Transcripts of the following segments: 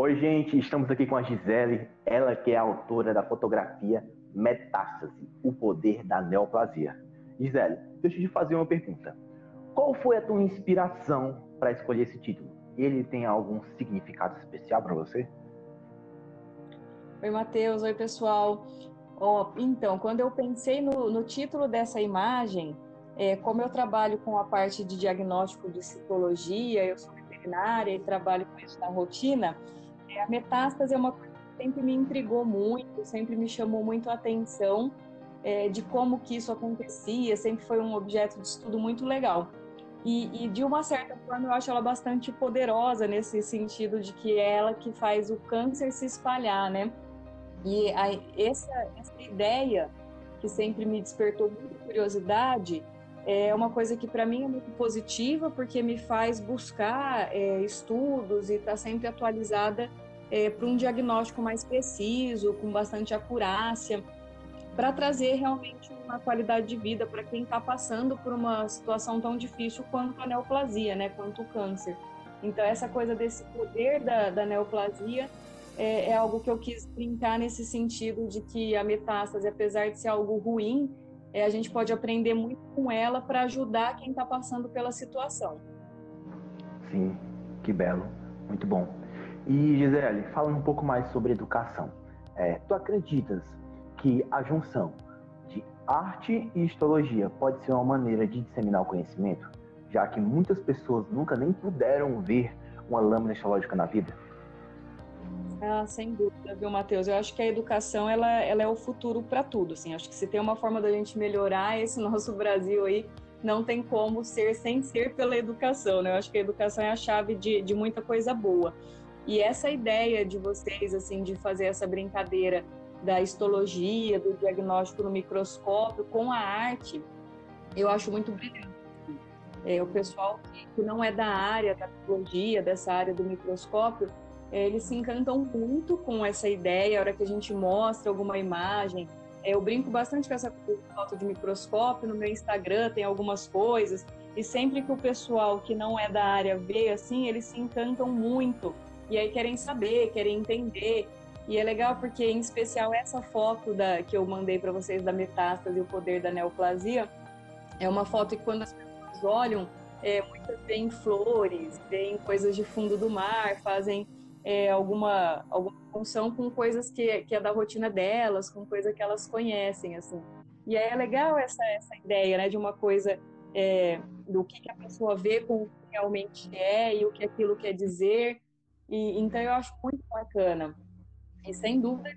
Oi, gente, estamos aqui com a Gisele, ela que é autora da fotografia Metástase, o poder da neoplasia. Gisele, deixa eu te fazer uma pergunta. Qual foi a tua inspiração para escolher esse título? Ele tem algum significado especial para você? Oi, Matheus. Oi, pessoal. Oh, então, quando eu pensei no, no título dessa imagem, é, como eu trabalho com a parte de diagnóstico de citologia, eu sou veterinária e trabalho com isso na rotina, a metástase é uma coisa que sempre me intrigou muito, sempre me chamou muito a atenção é, de como que isso acontecia, sempre foi um objeto de estudo muito legal. E, e, de uma certa forma eu acho ela bastante poderosa nesse sentido de que é ela que faz o câncer se espalhar, né? E a, essa, essa ideia que sempre me despertou muita curiosidade é uma coisa que para mim é muito positiva porque me faz buscar é, estudos e estar tá sempre atualizada é, para um diagnóstico mais preciso, com bastante acurácia, para trazer realmente uma qualidade de vida para quem está passando por uma situação tão difícil quanto a neoplasia, né, quanto o câncer. Então essa coisa desse poder da, da neoplasia é, é, algo que eu quis brincar nesse sentido de que a metástase, apesar de ser algo ruim, é, a gente pode aprender muito com ela para ajudar quem está passando pela situação. Sim, que belo, muito bom. E Gisele, falando um pouco mais sobre educação, é, tu acreditas que a junção de arte e histologia pode ser uma maneira de disseminar o conhecimento, já que muitas pessoas nunca nem puderam ver uma lâmina histológica na vida? Ah, sem dúvida, viu, Matheus? Eu acho que a educação ela, ela é o futuro para tudo. Assim. Acho que se tem uma forma da gente melhorar esse nosso Brasil aí, não tem como ser sem ser pela educação. Né? Eu acho que a educação é a chave de, de muita coisa boa. E essa ideia de vocês, assim, de fazer essa brincadeira da histologia, do diagnóstico no microscópio com a arte, eu acho muito brilhante. É, o pessoal que não é da área da biologia, dessa área do microscópio, é, eles se encantam muito com essa ideia, a hora que a gente mostra alguma imagem. É, eu brinco bastante com essa foto de microscópio no meu Instagram, tem algumas coisas, e sempre que o pessoal que não é da área vê assim, eles se encantam muito. E aí querem saber, querem entender. E é legal porque, em especial, essa foto da, que eu mandei para vocês da metástase e o poder da neoplasia, é uma foto que quando as pessoas olham, é, muitas veem flores, veem coisas de fundo do mar, fazem é, alguma, alguma função com coisas que, que é da rotina delas, com coisa que elas conhecem, assim. E aí é legal essa, essa ideia, né, de uma coisa é, do que, que a pessoa vê com o que realmente é e o que aquilo quer dizer. E, então eu acho muito bacana. E sem dúvida,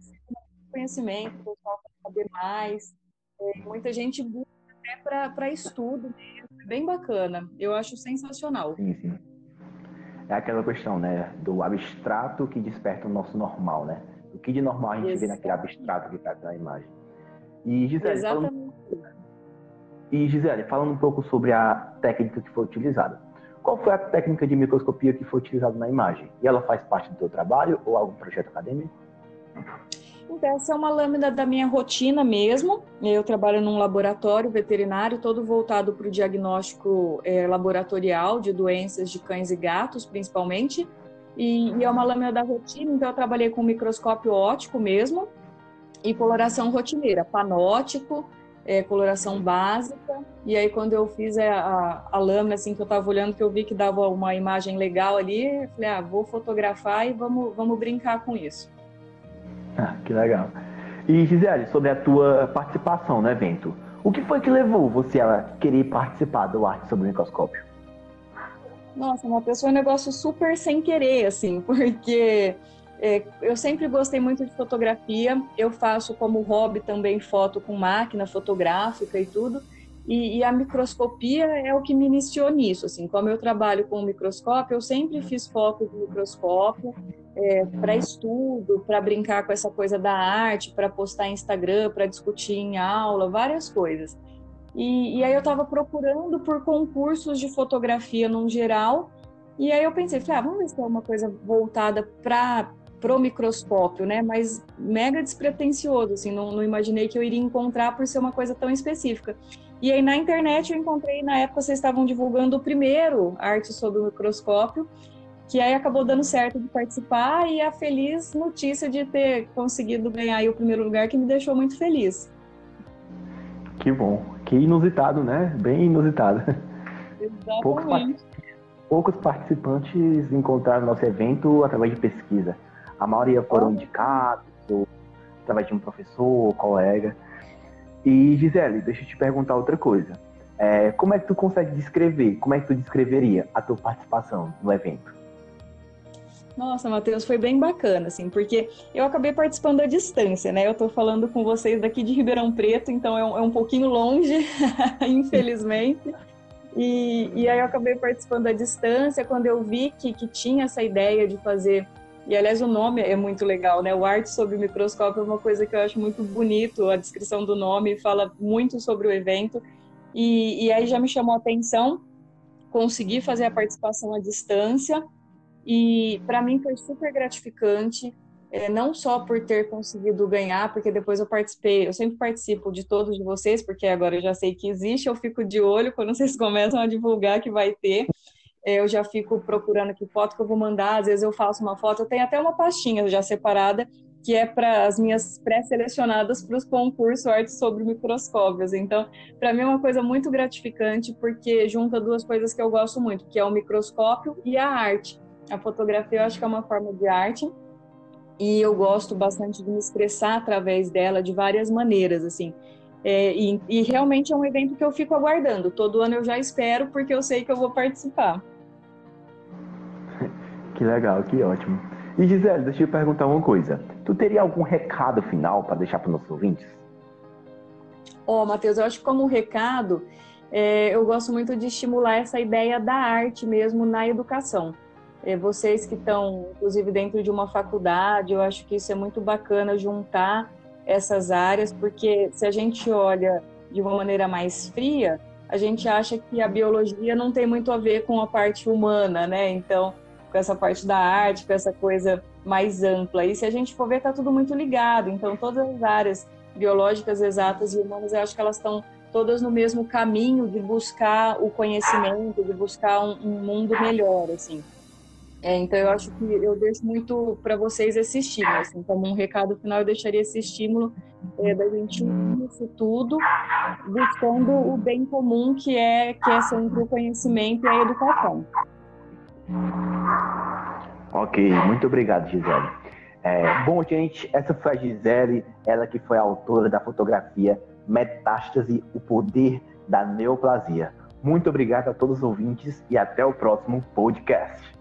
conhecimento, o pessoal quer saber mais. É, muita gente busca até para estudo mesmo. É bem bacana. Eu acho sensacional. Sim, sim. É aquela questão, né? Do abstrato que desperta o nosso normal, né? O que de normal a gente Exato. vê naquele abstrato que está na imagem. E Gisele, Falando... E Gisele, falando um pouco sobre a técnica que foi utilizada. Qual foi a técnica de microscopia que foi utilizada na imagem? E ela faz parte do teu trabalho ou algum projeto acadêmico? Então, essa é uma lâmina da minha rotina mesmo. Eu trabalho num laboratório veterinário, todo voltado para o diagnóstico é, laboratorial de doenças de cães e gatos, principalmente. E, e, é uma lâmina da rotina, então eu trabalhei com microscópio óptico mesmo e coloração rotineira, panótico, é, coloração básica. E aí, quando eu fiz a, a, a lâmina, assim, que eu estava olhando, que eu vi que dava uma imagem legal ali, eu falei, ah, vou fotografar e vamos, vamos brincar com isso. Ah, que legal. E Gisele, sobre a tua participação no evento, o que foi que levou você a querer participar do Arte sobre o Microscópio? Nossa, uma pessoa é um negócio super sem querer, assim, porque é, eu sempre gostei muito de fotografia, eu faço como hobby também foto com máquina fotográfica e tudo, e, e, a microscopia é o que me iniciou nisso, assim, como eu trabalho com microscópio, eu sempre fiz foto de microscópio, é, para estudo, para brincar com essa coisa da arte, para postar em Instagram, para discutir em aula, várias coisas. E, e aí eu estava procurando por concursos de fotografia no geral, e aí eu pensei, falei, ah, vamos ver se tem uma coisa voltada para pro microscópio, né? Mas mega despretensioso, assim, não, não, imaginei que eu iria encontrar por ser uma coisa tão específica. E aí na internet eu encontrei, na época vocês estavam divulgando o primeiro arte sob o microscópio, que aí acabou dando certo de participar e a feliz notícia de ter conseguido ganhar o primeiro lugar que me deixou muito feliz. Que bom, que inusitado, né? Bem inusitado. Exatamente. Poucos, poucos participantes encontraram nosso evento através de pesquisa. A maioria foram indicados, ou através de um professor, ou colega. E Gisele, deixa eu te perguntar outra coisa. É, como é que tu consegue descrever, como é que tu descreveria a tua participação no evento? Nossa, Matheus, foi bem bacana, assim, porque eu acabei participando à distância, né? Eu tô falando com vocês daqui de Ribeirão Preto, então é um, é um pouquinho longe, infelizmente. E, e aí eu acabei participando à distância quando eu vi que, que tinha essa ideia de fazer. E aliás, o nome é muito legal, né? O Arte sobre o Microscópio é uma coisa que eu acho muito bonito, a descrição do nome fala muito sobre o evento. E, e aí já me chamou a atenção conseguir fazer a participação à distância e para mim foi super gratificante, é, não só por ter conseguido ganhar, porque depois eu participei, eu sempre participo de todos de vocês, porque agora eu já sei que existe, eu fico de olho quando vocês começam a divulgar que vai ter. Eu já fico procurando que foto que eu vou mandar, às vezes eu faço uma foto, eu tenho até uma pastinha já separada, que é para as minhas pré-selecionadas para os concursos Arte sobre Microscópios. Então, para mim é uma coisa muito gratificante, porque junta duas coisas que eu gosto muito, que é o microscópio e a arte. A fotografia eu acho que é uma forma de arte e eu gosto bastante de me expressar através dela de várias maneiras, assim. É, e, e, realmente é um evento que eu fico aguardando. Todo ano eu já espero porque eu sei que eu vou participar. Que legal, que ótimo. E Gisele, deixa eu te perguntar uma coisa. Tu teria algum recado final para deixar para os nossos ouvintes? Ó, oh, Matheus, eu acho que como recado, é, eu gosto muito de estimular essa ideia da arte mesmo na educação. É, vocês que estão, inclusive, dentro de uma faculdade, eu acho que isso é muito bacana juntar essas áreas, porque se a gente olha de uma maneira mais fria, a gente acha que a biologia não tem muito a ver com a parte humana, né? Então, com essa parte da arte, com essa coisa mais ampla. E se a gente for ver, está tudo muito ligado. Então, todas as áreas biológicas, exatas e humanas, eu acho que elas estão todas no mesmo caminho de buscar o conhecimento, de buscar um, um mundo melhor, assim. É, então eu acho que eu deixo muito para vocês esse estímulo, assim, como um recado final eu deixaria esse estímulo é, da gente unir isso tudo, buscando o bem comum que é que é sempre o conhecimento e a educação. Ok, muito obrigado, Gisele. É, bom, gente, essa foi a Gisele, ela que foi a autora da fotografia Metástase, o poder da neoplasia. Muito obrigado a todos os ouvintes e até o próximo podcast.